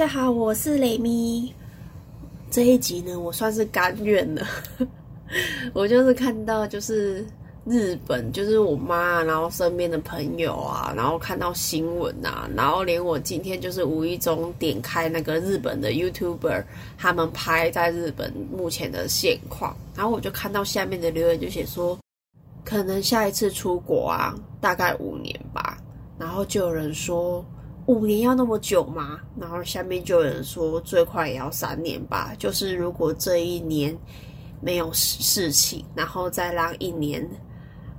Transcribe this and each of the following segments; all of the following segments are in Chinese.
大家好，我是雷咪。这一集呢，我算是甘愿了。我就是看到，就是日本，就是我妈，然后身边的朋友啊，然后看到新闻啊，然后连我今天就是无意中点开那个日本的 YouTuber，他们拍在日本目前的现况，然后我就看到下面的留言就写说，可能下一次出国啊，大概五年吧。然后就有人说。五年要那么久吗？然后下面就有人说最快也要三年吧。就是如果这一年没有事情，然后再让一年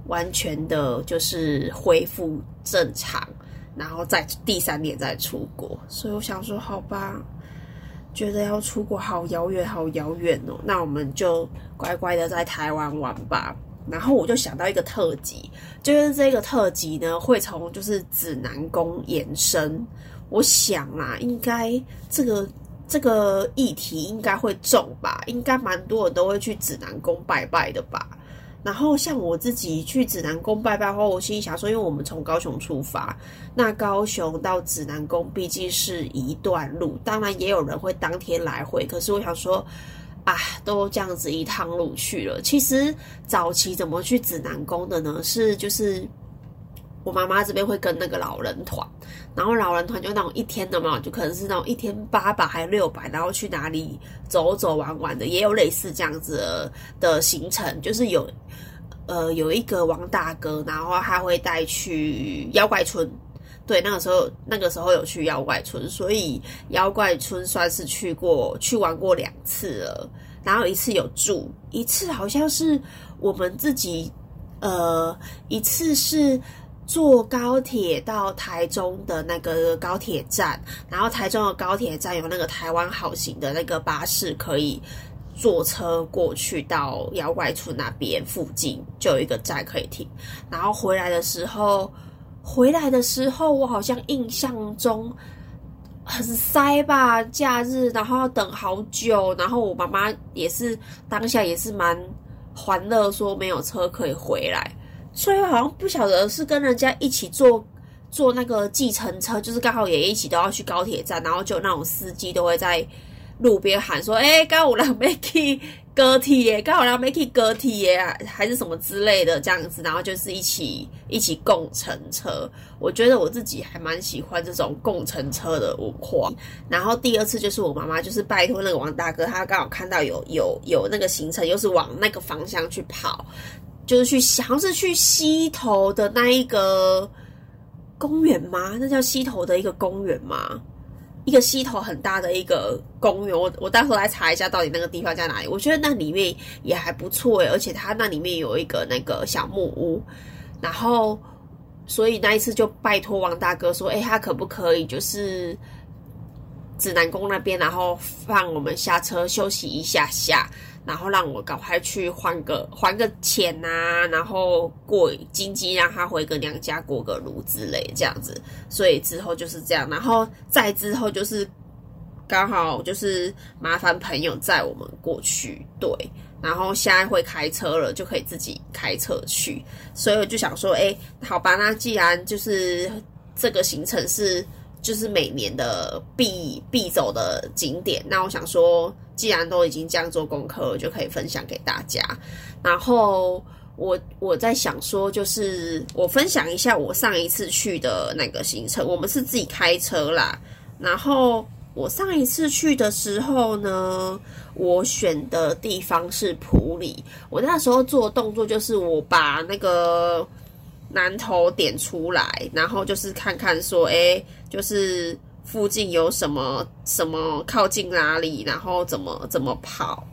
完全的，就是恢复正常，然后再第三年再出国。所以我想说，好吧，觉得要出国好遥远，好遥远哦。那我们就乖乖的在台湾玩吧。然后我就想到一个特辑，就是这个特辑呢会从就是指南宫延伸。我想啊，应该这个这个议题应该会重吧，应该蛮多人都会去指南宫拜拜的吧。然后像我自己去指南宫拜拜后，我心里想说，因为我们从高雄出发，那高雄到指南宫毕竟是一段路，当然也有人会当天来回，可是我想说。啊，都这样子一趟路去了。其实早期怎么去指南宫的呢？是就是我妈妈这边会跟那个老人团，然后老人团就那种一天的嘛，就可能是那种一天八百还六百，然后去哪里走走玩玩的，也有类似这样子的行程。就是有呃有一个王大哥，然后他会带去妖怪村。对，那个时候那个时候有去妖怪村，所以妖怪村算是去过去玩过两次了。然后一次有住，一次好像是我们自己，呃，一次是坐高铁到台中的那个高铁站，然后台中的高铁站有那个台湾好行的那个巴士，可以坐车过去到妖怪村那边附近就有一个站可以停。然后回来的时候。回来的时候，我好像印象中很塞吧，假日，然后要等好久，然后我妈妈也是当下也是蛮欢乐，说没有车可以回来，所以好像不晓得是跟人家一起坐坐那个计程车，就是刚好也一起都要去高铁站，然后就那种司机都会在路边喊说：“哎，刚我来没去。”歌体耶，刚好让 make it 歌体耶，还是什么之类的这样子，然后就是一起一起共乘车。我觉得我自己还蛮喜欢这种共乘车的文化。然后第二次就是我妈妈就是拜托那个王大哥，他刚好看到有有有那个行程，又是往那个方向去跑，就是去好像是去溪头的那一个公园吗？那叫溪头的一个公园吗？一个溪头很大的一个公园，我我到时候来查一下到底那个地方在哪里。我觉得那里面也还不错诶，而且它那里面有一个那个小木屋，然后所以那一次就拜托王大哥说，哎，他可不可以就是指南宫那边，然后放我们下车休息一下下。然后让我赶快去换个还个钱呐，然后过经济让他回个娘家过个炉之类这样子，所以之后就是这样，然后再之后就是刚好就是麻烦朋友载我们过去，对，然后现在会开车了，就可以自己开车去，所以我就想说，哎，好吧，那既然就是这个行程是。就是每年的必必走的景点，那我想说，既然都已经这样做功课，就可以分享给大家。然后我我在想说，就是我分享一下我上一次去的那个行程，我们是自己开车啦。然后我上一次去的时候呢，我选的地方是普里。我那时候做动作就是我把那个。南头点出来，然后就是看看说，哎，就是附近有什么什么靠近哪里，然后怎么怎么跑，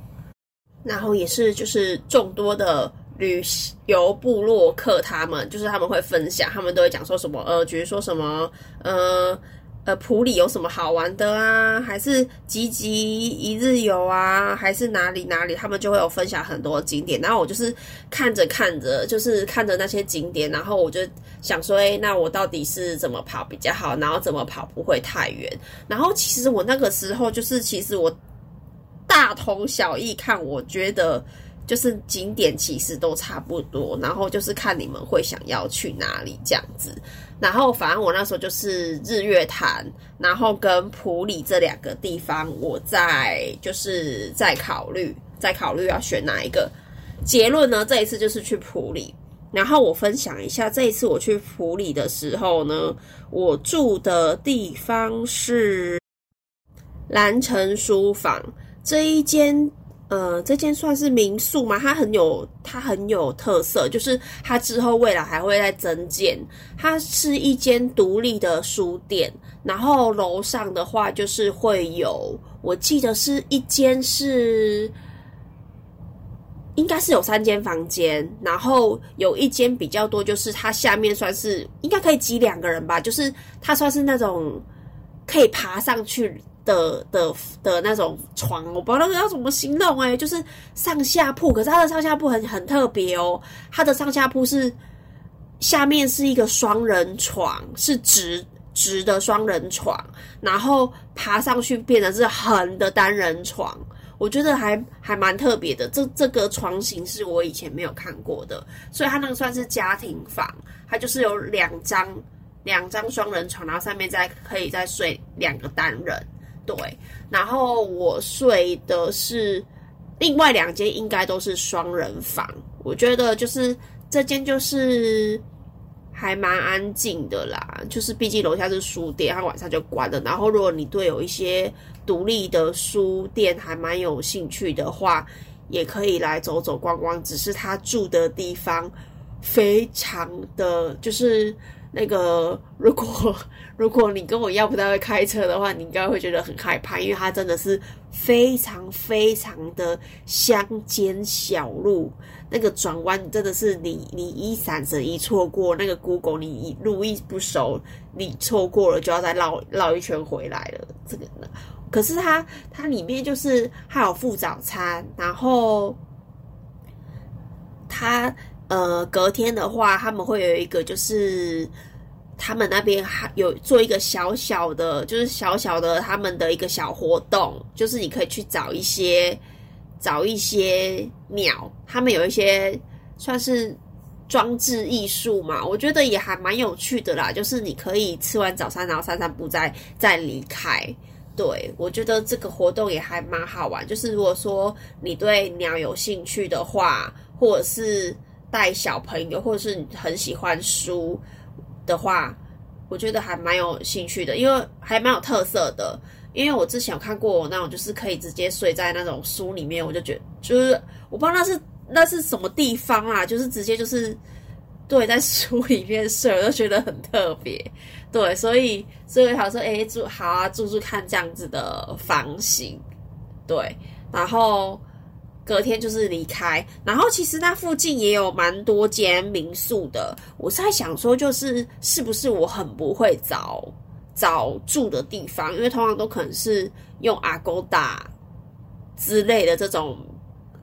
然后也是就是众多的旅游部落客，他们就是他们会分享，他们都会讲说什么，呃，比如说什么，呃。呃，普里有什么好玩的啊？还是吉吉一日游啊？还是哪里哪里？他们就会有分享很多景点。然后我就是看着看着，就是看着那些景点，然后我就想说，哎，那我到底是怎么跑比较好？然后怎么跑不会太远？然后其实我那个时候就是，其实我大同小异看，我觉得就是景点其实都差不多，然后就是看你们会想要去哪里这样子。然后反正我那时候就是日月潭，然后跟普里这两个地方，我在就是在考虑，在考虑要选哪一个。结论呢，这一次就是去普里。然后我分享一下，这一次我去普里的时候呢，我住的地方是蓝城书房这一间，呃，这间算是民宿嘛？它很有，它很有特色，就是它之后未来还会再增建。它是一间独立的书店，然后楼上的话就是会有，我记得是一间是。应该是有三间房间，然后有一间比较多，就是它下面算是应该可以挤两个人吧，就是它算是那种可以爬上去的的的那种床，我不知道那个要怎么形容哎，就是上下铺，可是它的上下铺很很特别哦，它的上下铺是下面是一个双人床，是直直的双人床，然后爬上去变成是横的单人床。我觉得还还蛮特别的，这这个床型是我以前没有看过的，所以它那个算是家庭房，它就是有两张两张双人床，然后上面再可以再睡两个单人，对，然后我睡的是另外两间，应该都是双人房，我觉得就是这间就是还蛮安静的啦，就是毕竟楼下是书店，它晚上就关了，然后如果你对有一些。独立的书店还蛮有兴趣的话，也可以来走走逛逛。只是他住的地方非常的，就是那个，如果如果你跟我一样不太会开车的话，你应该会觉得很害怕，因为它真的是非常非常的乡间小路，那个转弯真的是你你一闪神一错过，那个 Google 你路一不熟，你错过了就要再绕绕一圈回来了，这个呢。可是它它里面就是还有附早餐，然后它呃隔天的话，他们会有一个就是他们那边还有做一个小小的，就是小小的他们的一个小活动，就是你可以去找一些找一些鸟，他们有一些算是装置艺术嘛，我觉得也还蛮有趣的啦。就是你可以吃完早餐，然后散散步，再再离开。对，我觉得这个活动也还蛮好玩。就是如果说你对鸟有兴趣的话，或者是带小朋友，或者是你很喜欢书的话，我觉得还蛮有兴趣的，因为还蛮有特色的。因为我之前有看过那种，就是可以直接睡在那种书里面，我就觉得就是我不知道那是那是什么地方啊，就是直接就是对在书里面睡，我就觉得很特别。对，所以所以他说，哎，住好啊，住住看这样子的房型，对，然后隔天就是离开，然后其实那附近也有蛮多间民宿的，我在想说，就是是不是我很不会找找住的地方，因为通常都可能是用阿勾达之类的这种，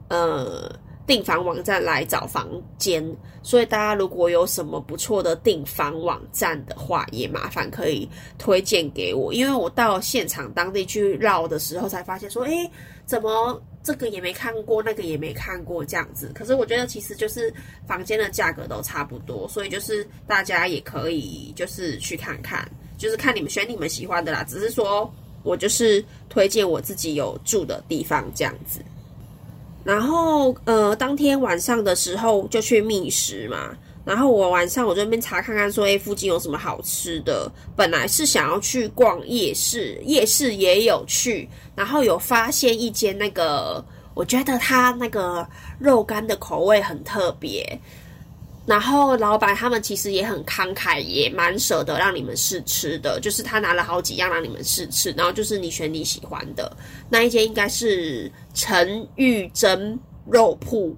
呃。订房网站来找房间，所以大家如果有什么不错的订房网站的话，也麻烦可以推荐给我，因为我到现场当地去绕的时候，才发现说，哎，怎么这个也没看过，那个也没看过这样子。可是我觉得其实就是房间的价格都差不多，所以就是大家也可以就是去看看，就是看你们选你们喜欢的啦。只是说我就是推荐我自己有住的地方这样子。然后，呃，当天晚上的时候就去觅食嘛。然后我晚上我就那边查看看，说，哎，附近有什么好吃的。本来是想要去逛夜市，夜市也有去，然后有发现一间那个，我觉得它那个肉干的口味很特别。然后老板他们其实也很慷慨，也蛮舍得让你们试吃的。就是他拿了好几样让你们试吃，然后就是你选你喜欢的那一间，应该是陈玉珍肉铺。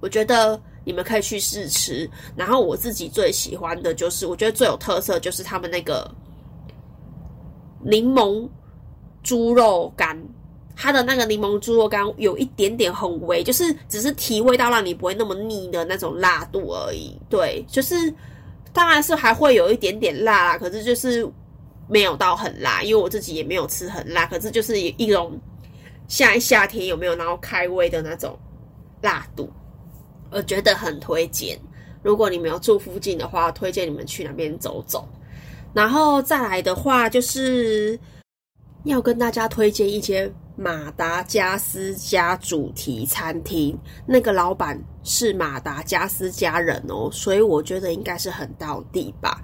我觉得你们可以去试吃。然后我自己最喜欢的就是，我觉得最有特色就是他们那个柠檬猪肉干。它的那个柠檬猪肉干有一点点很微，就是只是提味道让你不会那么腻的那种辣度而已。对，就是当然是还会有一点点辣啦，可是就是没有到很辣，因为我自己也没有吃很辣。可是就是一种夏夏天有没有然后开胃的那种辣度，我觉得很推荐。如果你们有住附近的话，推荐你们去那边走走。然后再来的话，就是要跟大家推荐一间马达加斯加主题餐厅，那个老板是马达加斯加人哦，所以我觉得应该是很到地吧。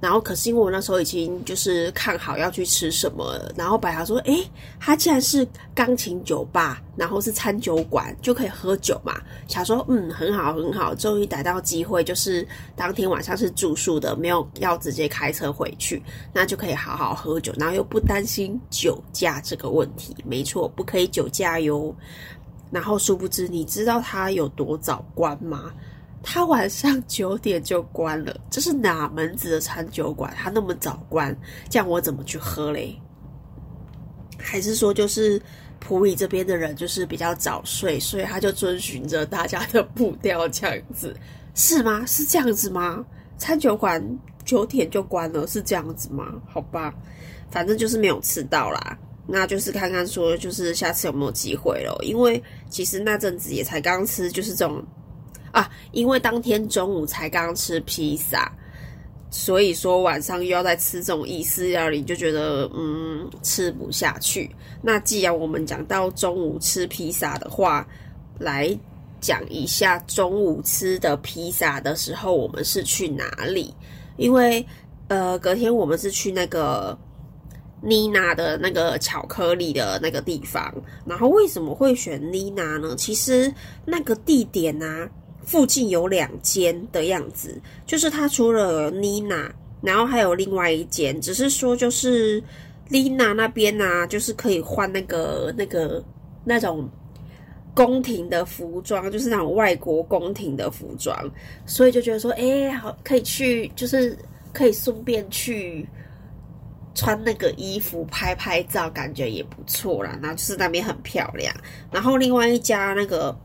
然后，可是因为我那时候已经就是看好要去吃什么，然后白霞说：“诶，他既然是钢琴酒吧，然后是餐酒馆，就可以喝酒嘛。”想说：“嗯，很好，很好，终于逮到机会，就是当天晚上是住宿的，没有要直接开车回去，那就可以好好喝酒，然后又不担心酒驾这个问题。没错，不可以酒驾哟。然后殊不知，你知道他有多早关吗？”他晚上九点就关了，这是哪门子的餐酒馆？他那么早关，这样我怎么去喝嘞？还是说就是普里这边的人就是比较早睡，所以他就遵循着大家的步调这样子，是吗？是这样子吗？餐酒馆九点就关了，是这样子吗？好吧，反正就是没有吃到啦，那就是看看说就是下次有没有机会了，因为其实那阵子也才刚吃，就是这种。啊，因为当天中午才刚吃披萨，所以说晚上又要再吃这种意式料理，就觉得嗯吃不下去。那既然我们讲到中午吃披萨的话，来讲一下中午吃的披萨的时候，我们是去哪里？因为呃隔天我们是去那个妮娜的那个巧克力的那个地方。然后为什么会选妮娜呢？其实那个地点呢？附近有两间的样子，就是它除了妮娜，然后还有另外一间，只是说就是丽娜那边呢，就是可以换那个那个那种宫廷的服装，就是那种外国宫廷的服装，所以就觉得说，哎，好可以去，就是可以顺便去穿那个衣服拍拍照，感觉也不错啦。然后就是那边很漂亮，然后另外一家那个。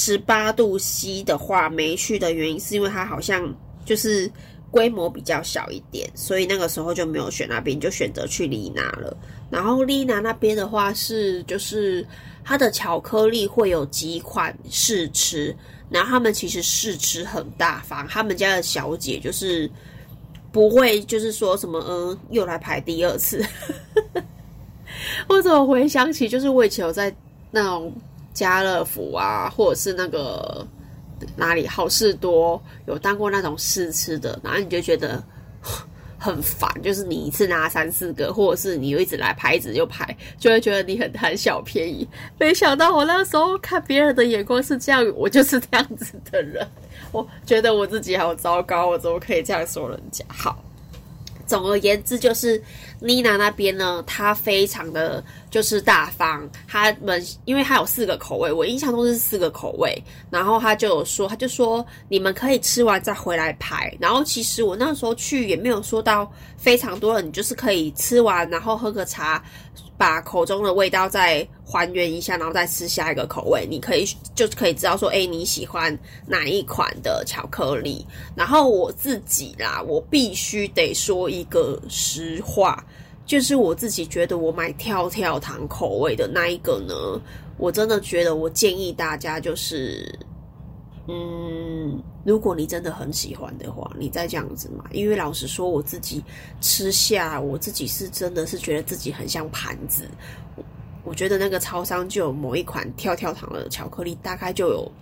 十八度 C 的话没去的原因是因为它好像就是规模比较小一点，所以那个时候就没有选那边，就选择去丽娜了。然后丽娜那边的话是就是它的巧克力会有几款试吃，然后他们其实试吃很大方，他们家的小姐就是不会就是说什么嗯又来排第二次。我怎么回想起就是我以前有在那种。家乐福啊，或者是那个哪里好事多，有当过那种试吃的，然后你就觉得 很烦，就是你一次拿三四个，或者是你又一直来排，一直又排，就会觉得你很贪小便宜。没想到我那时候看别人的眼光是这样，我就是这样子的人。我觉得我自己好糟糕，我怎么可以这样说人家？好。总而言之，就是妮娜那边呢，她非常的就是大方。他们因为她有四个口味，我印象中是四个口味。然后他就有说，他就说你们可以吃完再回来排。然后其实我那时候去也没有说到非常多人，你就是可以吃完，然后喝个茶。把口中的味道再还原一下，然后再吃下一个口味，你可以就可以知道说，哎，你喜欢哪一款的巧克力。然后我自己啦，我必须得说一个实话，就是我自己觉得我买跳跳糖口味的那一个呢，我真的觉得我建议大家就是。嗯，如果你真的很喜欢的话，你再这样子买。因为老实说，我自己吃下，我自己是真的是觉得自己很像盘子。我觉得那个超商就有某一款跳跳糖的巧克力，大概就有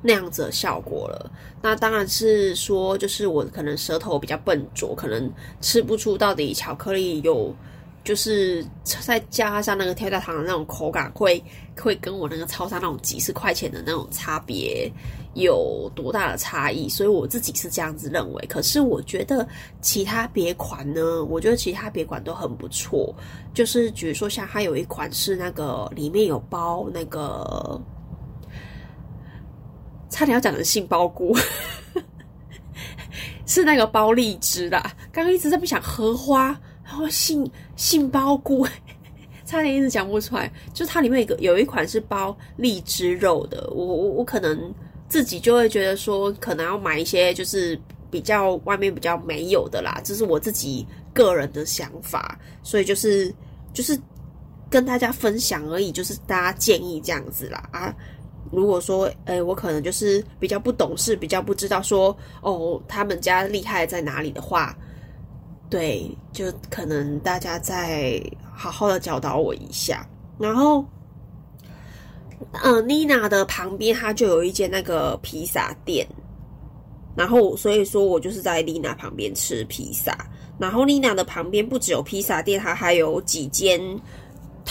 那样子的效果了。那当然是说，就是我可能舌头比较笨拙，可能吃不出到底巧克力有。就是再加上那个跳跳糖的那种口感，会会跟我那个超商那种几十块钱的那种差别有多大的差异？所以我自己是这样子认为。可是我觉得其他别款呢，我觉得其他别款都很不错。就是比如说像它有一款是那个里面有包那个，差点要讲成杏鲍菇，是那个包荔枝的。刚刚一直在不想荷花。然后杏杏鲍菇，差点一直讲不出来。就它里面有个有一款是包荔枝肉的，我我我可能自己就会觉得说，可能要买一些就是比较外面比较没有的啦，这是我自己个人的想法，所以就是就是跟大家分享而已，就是大家建议这样子啦啊。如果说，诶，我可能就是比较不懂事，比较不知道说，哦，他们家厉害在哪里的话，对，就可能大家再好好的教导我一下。然后，呃，妮娜的旁边，它就有一间那个披萨店，然后所以说我就是在丽娜旁边吃披萨。然后丽娜的旁边不只有披萨店，它还有几间。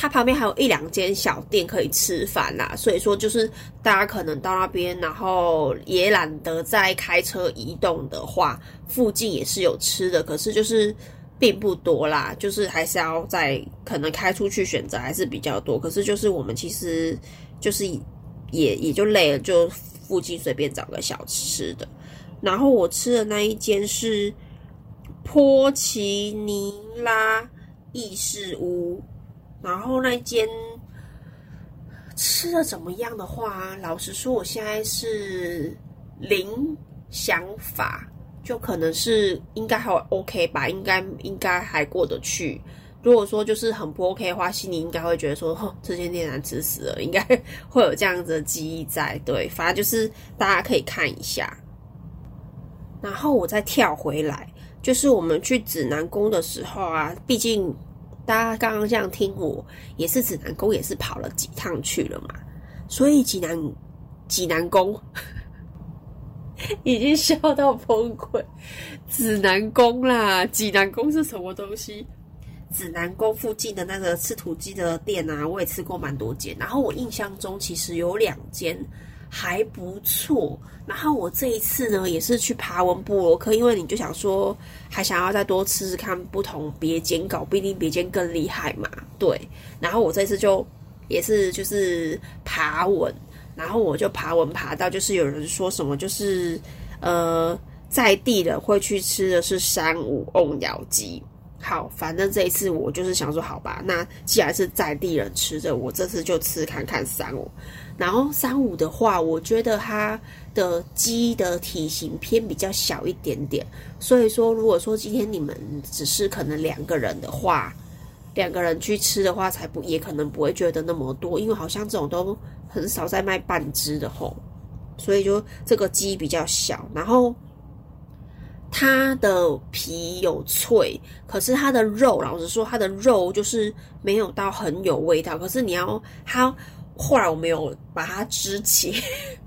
它旁边还有一两间小店可以吃饭啦，所以说就是大家可能到那边，然后也懒得再开车移动的话，附近也是有吃的，可是就是并不多啦，就是还是要在可能开出去选择还是比较多，可是就是我们其实就是也也就累了，就附近随便找个小吃的。然后我吃的那一间是波奇尼拉意式屋。然后那间吃的怎么样的话，老实说，我现在是零想法，就可能是应该还 OK 吧，应该应该还过得去。如果说就是很不 OK 的话，心里应该会觉得说，哼，这间店难吃死了，应该会有这样子的记忆在。对，反正就是大家可以看一下。然后我再跳回来，就是我们去指南宫的时候啊，毕竟。大家刚刚这样听我，也是指南宫，也是跑了几趟去了嘛，所以济南济南宫 已经笑到崩溃。指南宫啦，济南宫是什么东西？指南宫附近的那个吃土鸡的店啊，我也吃过蛮多间，然后我印象中其实有两间。还不错，然后我这一次呢，也是去爬文布罗克，因为你就想说，还想要再多吃吃看不同别间，搞不一定别间更厉害嘛，对。然后我这次就也是就是爬文，然后我就爬文爬到，就是有人说什么，就是呃在地的会去吃的是山五瓮窑鸡。好，反正这一次我就是想说，好吧，那既然是在地人吃的，我这次就吃看看三五。然后三五的话，我觉得它的鸡的体型偏比较小一点点，所以说如果说今天你们只是可能两个人的话，两个人去吃的话，才不也可能不会觉得那么多，因为好像这种都很少在卖半只的吼，所以就这个鸡比较小，然后它的皮有脆，可是它的肉，老实说，它的肉就是没有到很有味道，可是你要它。后来我没有把它肢解，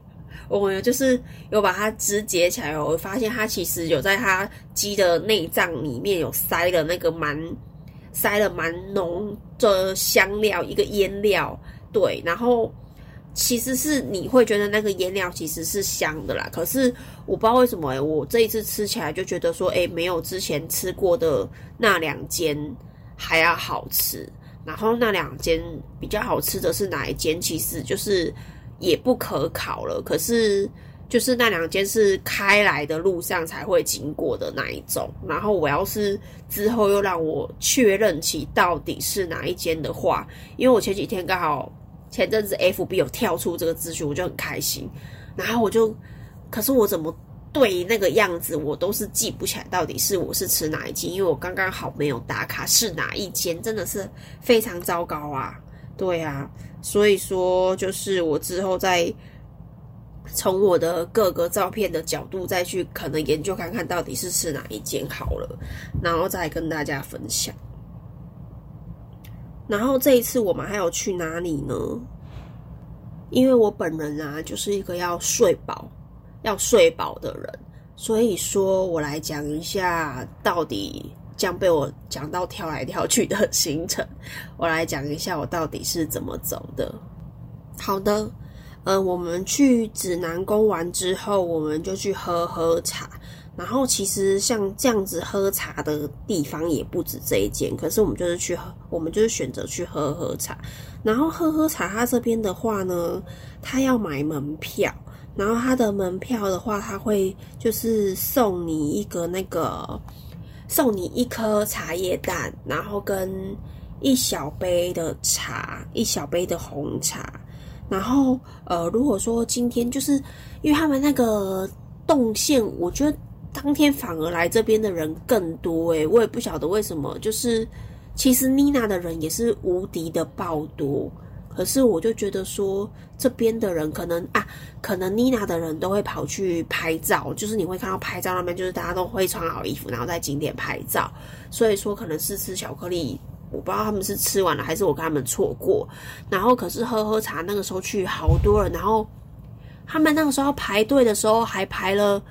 我就是有把它肢解起来，我发现它其实有在它鸡的内脏里面有塞了那个蛮塞了蛮浓的香料，一个腌料，对，然后其实是你会觉得那个腌料其实是香的啦，可是我不知道为什么，我这一次吃起来就觉得说，哎，没有之前吃过的那两间还要好吃。然后那两间比较好吃的是哪一间？其实就是也不可考了。可是就是那两间是开来的路上才会经过的那一种。然后我要是之后又让我确认起到底是哪一间的话，因为我前几天刚好前阵子 F B 有跳出这个资讯，我就很开心。然后我就，可是我怎么？对那个样子，我都是记不起来到底是我是吃哪一间，因为我刚刚好没有打卡是哪一间，真的是非常糟糕啊！对啊，所以说就是我之后再从我的各个照片的角度再去可能研究看看到底是吃哪一间好了，然后再跟大家分享。然后这一次我们还有去哪里呢？因为我本人啊，就是一个要睡饱。要睡饱的人，所以说我来讲一下到底将被我讲到跳来跳去的行程。我来讲一下我到底是怎么走的。好的，呃，我们去指南宫玩之后，我们就去喝喝茶。然后其实像这样子喝茶的地方也不止这一间，可是我们就是去喝，我们就是选择去喝喝茶。然后喝喝茶，他这边的话呢，他要买门票。然后他的门票的话，他会就是送你一个那个，送你一颗茶叶蛋，然后跟一小杯的茶，一小杯的红茶。然后呃，如果说今天就是因为他们那个动线，我觉得当天反而来这边的人更多诶，我也不晓得为什么。就是其实妮娜的人也是无敌的爆多。可是我就觉得说，这边的人可能啊，可能妮娜的人都会跑去拍照，就是你会看到拍照那边，就是大家都会穿好衣服，然后在景点拍照。所以说，可能是吃巧克力，我不知道他们是吃完了还是我跟他们错过。然后可是喝喝茶，那个时候去好多人，然后他们那个时候排队的时候还排了。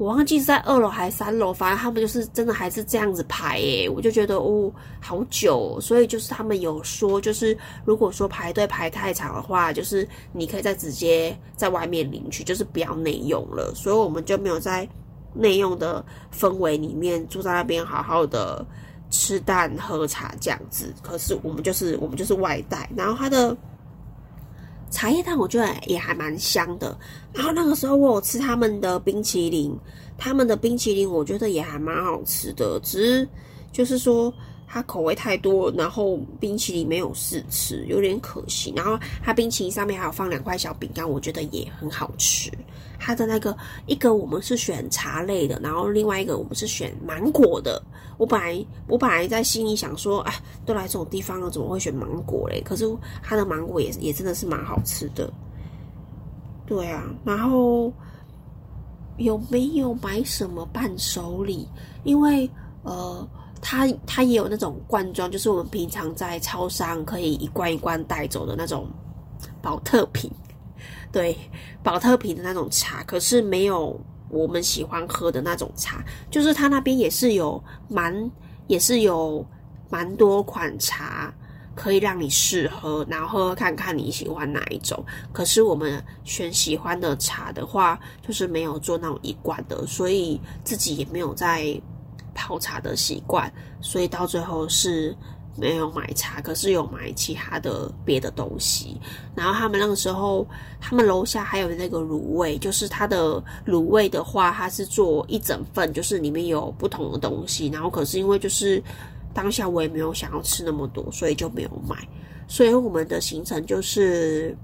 我忘记是在二楼还是三楼，反正他们就是真的还是这样子排耶，我就觉得哦好久，所以就是他们有说，就是如果说排队排太长的话，就是你可以再直接在外面领取，就是不要内用了。所以我们就没有在内用的氛围里面住在那边好好的吃蛋喝茶这样子。可是我们就是我们就是外带，然后它的。茶叶蛋我觉得也还蛮香的，然后那个时候我有吃他们的冰淇淋，他们的冰淇淋我觉得也还蛮好吃的，只是就是说它口味太多，然后冰淇淋没有试吃，有点可惜。然后它冰淇淋上面还有放两块小饼干，我觉得也很好吃。它的那个一个我们是选茶类的，然后另外一个我们是选芒果的。我本来我本来在心里想说，哎，都来这种地方了，怎么会选芒果嘞？可是它的芒果也也真的是蛮好吃的。对啊，然后有没有买什么伴手礼？因为呃，它它也有那种罐装，就是我们平常在超商可以一罐一罐带走的那种保特瓶。对，宝特瓶的那种茶，可是没有我们喜欢喝的那种茶。就是它那边也是有蛮，也是有蛮多款茶可以让你试喝，然后喝喝看看你喜欢哪一种。可是我们选喜欢的茶的话，就是没有做那种一罐的，所以自己也没有在泡茶的习惯，所以到最后是。没有买茶，可是有买其他的别的东西。然后他们那个时候，他们楼下还有那个卤味，就是它的卤味的话，它是做一整份，就是里面有不同的东西。然后可是因为就是当下我也没有想要吃那么多，所以就没有买。所以我们的行程就是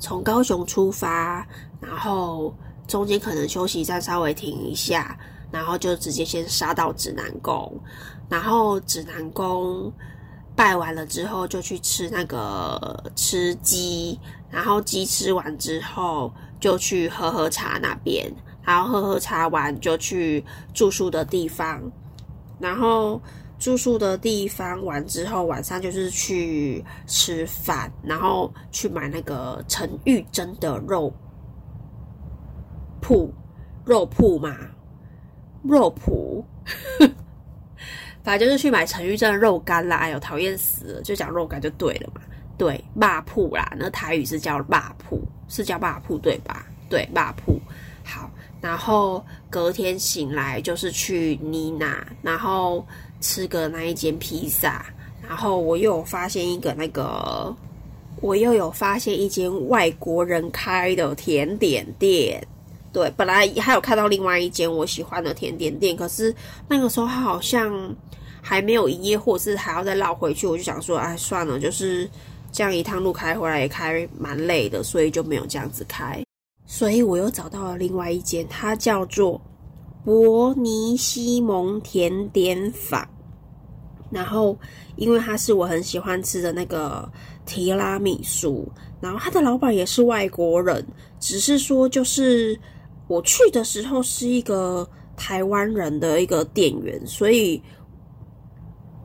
从高雄出发，然后中间可能休息站稍微停一下。然后就直接先杀到指南宫，然后指南宫拜完了之后，就去吃那个吃鸡，然后鸡吃完之后，就去喝喝茶那边，然后喝喝茶完就去住宿的地方，然后住宿的地方完之后，晚上就是去吃饭，然后去买那个陈玉珍的肉铺肉铺嘛。肉脯，反正就是去买陈玉珍的肉干啦。哎呦，讨厌死了，就讲肉干就对了嘛。对，霸铺啦，那台语是叫霸铺，是叫霸铺对吧？对，霸铺。好，然后隔天醒来就是去妮娜，然后吃个那一间披萨，然后我又有发现一个那个，我又有发现一间外国人开的甜点店。对，本来还有看到另外一间我喜欢的甜点店，可是那个时候他好像还没有营业，或是还要再绕回去。我就想说，哎，算了，就是这样一趟路开回来也开蛮累的，所以就没有这样子开。所以我又找到了另外一间，它叫做伯尼西蒙甜点坊。然后，因为它是我很喜欢吃的那个提拉米苏，然后他的老板也是外国人，只是说就是。我去的时候是一个台湾人的一个店员，所以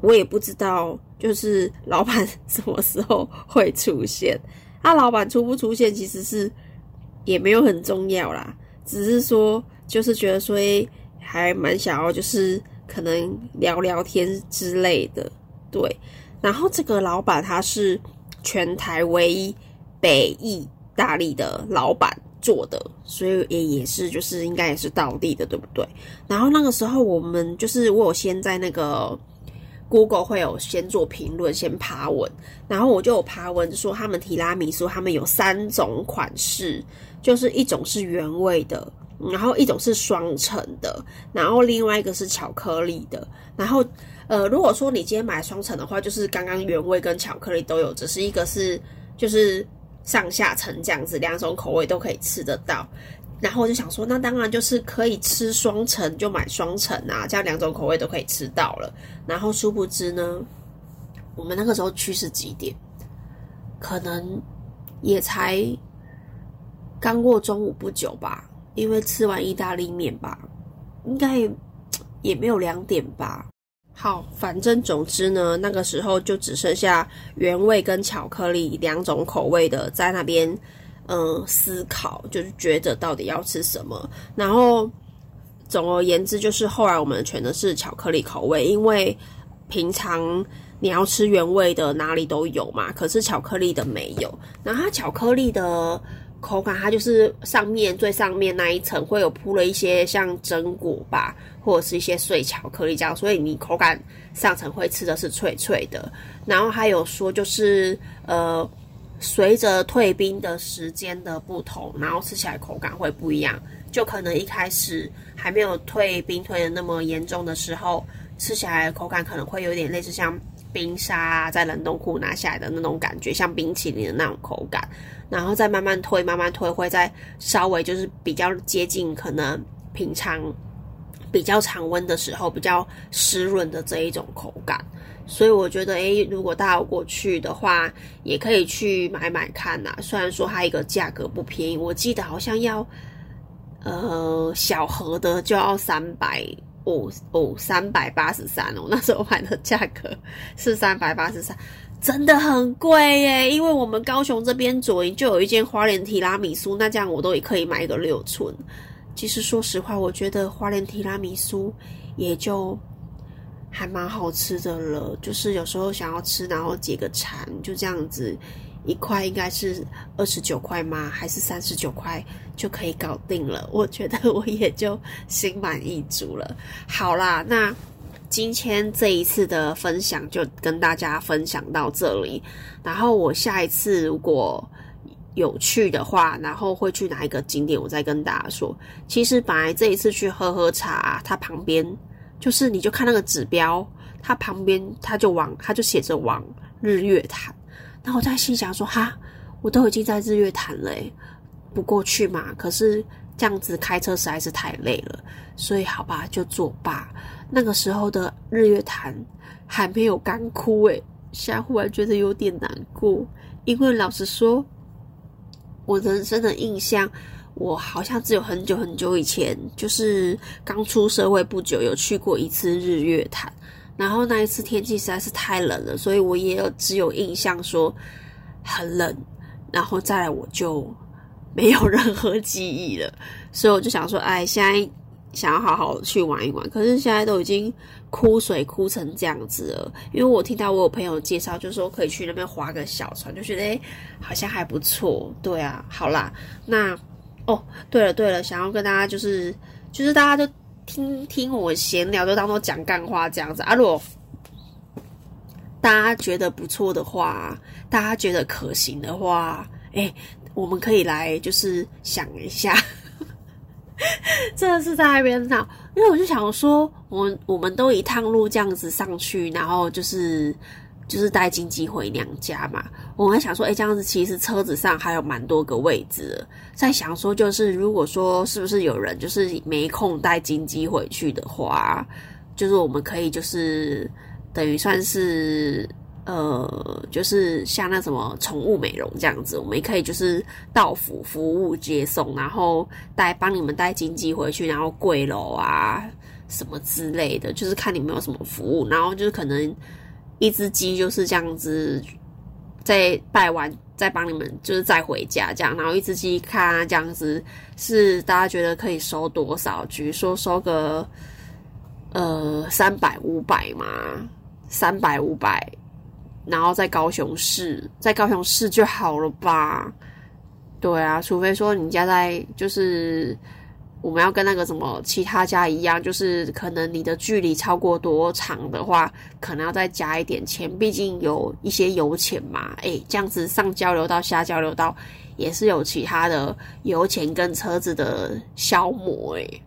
我也不知道就是老板 什么时候会出现。他老板出不出现其实是也没有很重要啦，只是说就是觉得说还蛮想要就是可能聊聊天之类的。对，然后这个老板他是全台唯一北意大利的老板。做的，所以也也是就是应该也是倒地的，对不对？然后那个时候我们就是我有先在那个 Google 会有先做评论，先爬文，然后我就有爬文说他们提拉米苏他们有三种款式，就是一种是原味的，然后一种是双层的，然后另外一个是巧克力的。然后呃，如果说你今天买双层的话，就是刚刚原味跟巧克力都有，只是一个是就是。上下层这样子，两种口味都可以吃得到。然后我就想说，那当然就是可以吃双层，就买双层啊，这样两种口味都可以吃到了。然后殊不知呢，我们那个时候去是几点？可能也才刚过中午不久吧，因为吃完意大利面吧，应该也没有两点吧。好，反正总之呢，那个时候就只剩下原味跟巧克力两种口味的在那边，嗯，思考，就是觉得到底要吃什么。然后总而言之，就是后来我们选的是巧克力口味，因为平常你要吃原味的哪里都有嘛，可是巧克力的没有。然后巧克力的口感，它就是上面最上面那一层会有铺了一些像榛果吧。或者是一些碎巧克力这样，所以你口感上层会吃的是脆脆的。然后还有说，就是呃，随着退冰的时间的不同，然后吃起来口感会不一样。就可能一开始还没有退冰退的那么严重的时候，吃起来口感可能会有点类似像冰沙在冷冻库拿下来的那种感觉，像冰淇淋的那种口感。然后再慢慢推，慢慢推，会再稍微就是比较接近可能平常。比较常温的时候，比较湿润的这一种口感，所以我觉得，诶，如果大家有过去的话，也可以去买买看呐。虽然说它一个价格不便宜，我记得好像要，呃，小盒的就要三百五哦，三百八十三哦。那时候买的价格是三百八十三，真的很贵耶。因为我们高雄这边左营就有一间花莲提拉米苏，那这样我都也可以买一个六寸。其实说实话，我觉得花莲提拉米苏也就还蛮好吃的了。就是有时候想要吃，然后解个馋，就这样子，一块应该是二十九块吗？还是三十九块就可以搞定了？我觉得我也就心满意足了。好啦，那今天这一次的分享就跟大家分享到这里。然后我下一次如果有趣的话，然后会去哪一个景点？我再跟大家说。其实本来这一次去喝喝茶，它旁边就是你就看那个指标，它旁边它就往它就写着往日月潭。然后我在心想说：哈，我都已经在日月潭了，不过去嘛。可是这样子开车实在是太累了，所以好吧，就作罢。那个时候的日月潭还没有干枯，诶，现在忽然觉得有点难过，因为老实说。我人生的印象，我好像只有很久很久以前，就是刚出社会不久，有去过一次日月潭。然后那一次天气实在是太冷了，所以我也有只有印象说很冷。然后再来我就没有任何记忆了，所以我就想说，哎，现在。想要好好去玩一玩，可是现在都已经枯水枯成这样子了。因为我听到我有朋友介绍，就说可以去那边划个小船，就觉得好像还不错。对啊，好啦，那哦，对了对了，想要跟大家就是就是大家就听听我闲聊，就当做讲干话这样子啊。如果大家觉得不错的话，大家觉得可行的话，哎，我们可以来就是想一下。真的是在那边闹，因为我就想说，我我们都一趟路这样子上去，然后就是就是带金鸡回娘家嘛。我还想说，哎，这样子其实车子上还有蛮多个位置，在想说，就是如果说是不是有人就是没空带金鸡回去的话，就是我们可以就是等于算是。呃，就是像那什么宠物美容这样子，我们也可以就是到府服务接送，然后带帮你们带金鸡回去，然后跪楼啊什么之类的，就是看你们有什么服务，然后就是可能一只鸡就是这样子，再拜完再帮你们就是再回家这样，然后一只鸡看这样子是大家觉得可以收多少？比如说收个呃三百五百嘛，三百五百。然后在高雄市，在高雄市就好了吧？对啊，除非说你家在，就是我们要跟那个什么其他家一样，就是可能你的距离超过多长的话，可能要再加一点钱，毕竟有一些油钱嘛。诶，这样子上交流道下交流道也是有其他的油钱跟车子的消磨诶，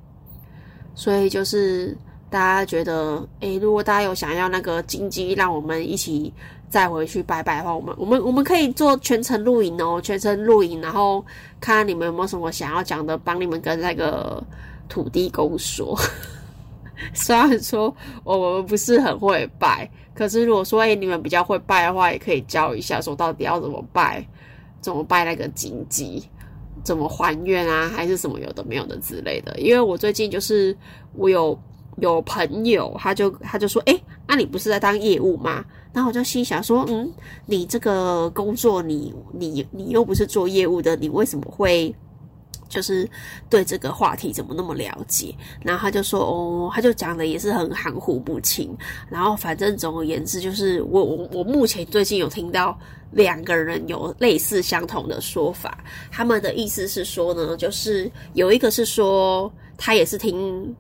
所以就是大家觉得，诶，如果大家有想要那个金鸡，让我们一起。再回去拜拜的话，我们我们我们可以做全程录影哦，全程录影，然后看你们有没有什么想要讲的，帮你们跟那个土地公说。虽然说我们不是很会拜，可是如果说哎你们比较会拜的话，也可以教一下，说到底要怎么拜，怎么拜那个金鸡，怎么还愿啊，还是什么有的没有的之类的。因为我最近就是我有有朋友，他就他就说，哎，那你不是在当业务吗？然后我就心想说，嗯，你这个工作，你你你又不是做业务的，你为什么会？就是对这个话题怎么那么了解？然后他就说哦，他就讲的也是很含糊不清。然后反正总而言之，就是我我我目前最近有听到两个人有类似相同的说法。他们的意思是说呢，就是有一个是说他也是听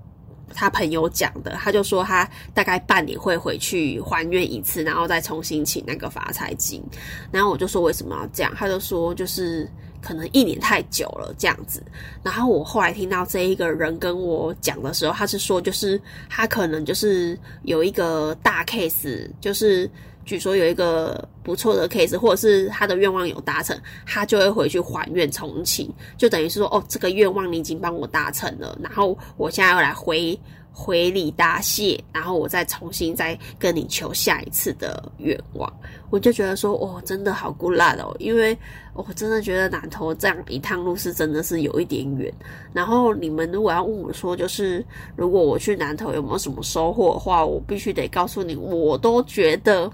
他朋友讲的，他就说他大概半年会回去还愿一次，然后再重新请那个发财金。然后我就说为什么要这样？他就说就是。可能一年太久了这样子，然后我后来听到这一个人跟我讲的时候，他是说，就是他可能就是有一个大 case，就是据说有一个不错的 case，或者是他的愿望有达成，他就会回去还愿重启，就等于是说，哦，这个愿望你已经帮我达成了，然后我现在要来回。回礼答谢，然后我再重新再跟你求下一次的愿望，我就觉得说，哦，真的好孤辣哦，因为我真的觉得南投这样一趟路是真的是有一点远。然后你们如果要问我说，就是如果我去南投有没有什么收获的话，我必须得告诉你，我都觉得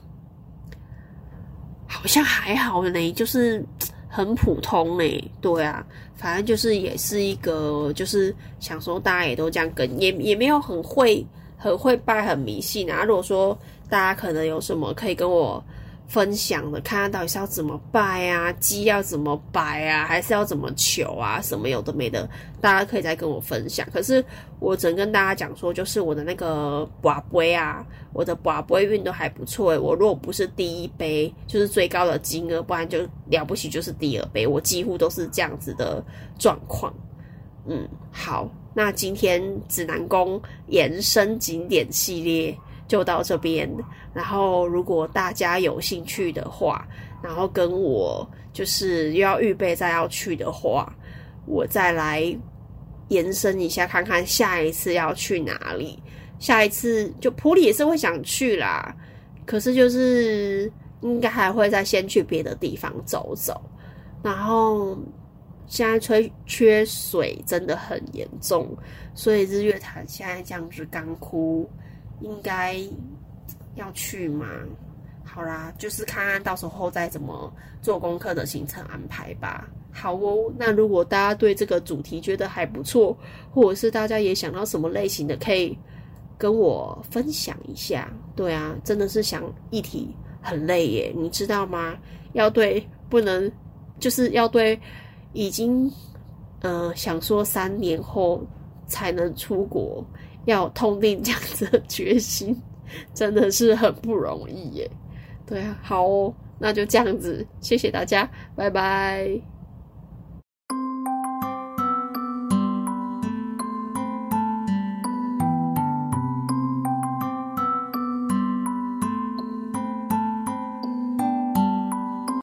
好像还好呢，就是很普通呢。对啊。反正就是也是一个，就是想说大家也都这样跟，也也没有很会很会拜很迷信啊。如果说大家可能有什么可以跟我。分享的，看看到底是要怎么拜啊，鸡要怎么摆啊，还是要怎么求啊，什么有的没的，大家可以再跟我分享。可是我只能跟大家讲说，就是我的那个把杯啊，我的把杯运都还不错。我如果不是第一杯，就是最高的金额，不然就了不起就是第二杯，我几乎都是这样子的状况。嗯，好，那今天指南宫延伸景点系列。就到这边，然后如果大家有兴趣的话，然后跟我就是又要预备再要去的话，我再来延伸一下，看看下一次要去哪里。下一次就普里也是会想去啦，可是就是应该还会再先去别的地方走走。然后现在缺缺水真的很严重，所以日月潭现在这样子干枯。应该要去吗？好啦，就是看看到时候再怎么做功课的行程安排吧。好哦，那如果大家对这个主题觉得还不错，或者是大家也想到什么类型的，可以跟我分享一下。对啊，真的是想议题很累耶，你知道吗？要对不能，就是要对已经呃想说三年后才能出国。要痛定这样子的决心，真的是很不容易耶。对啊，好哦，那就这样子，谢谢大家，拜拜。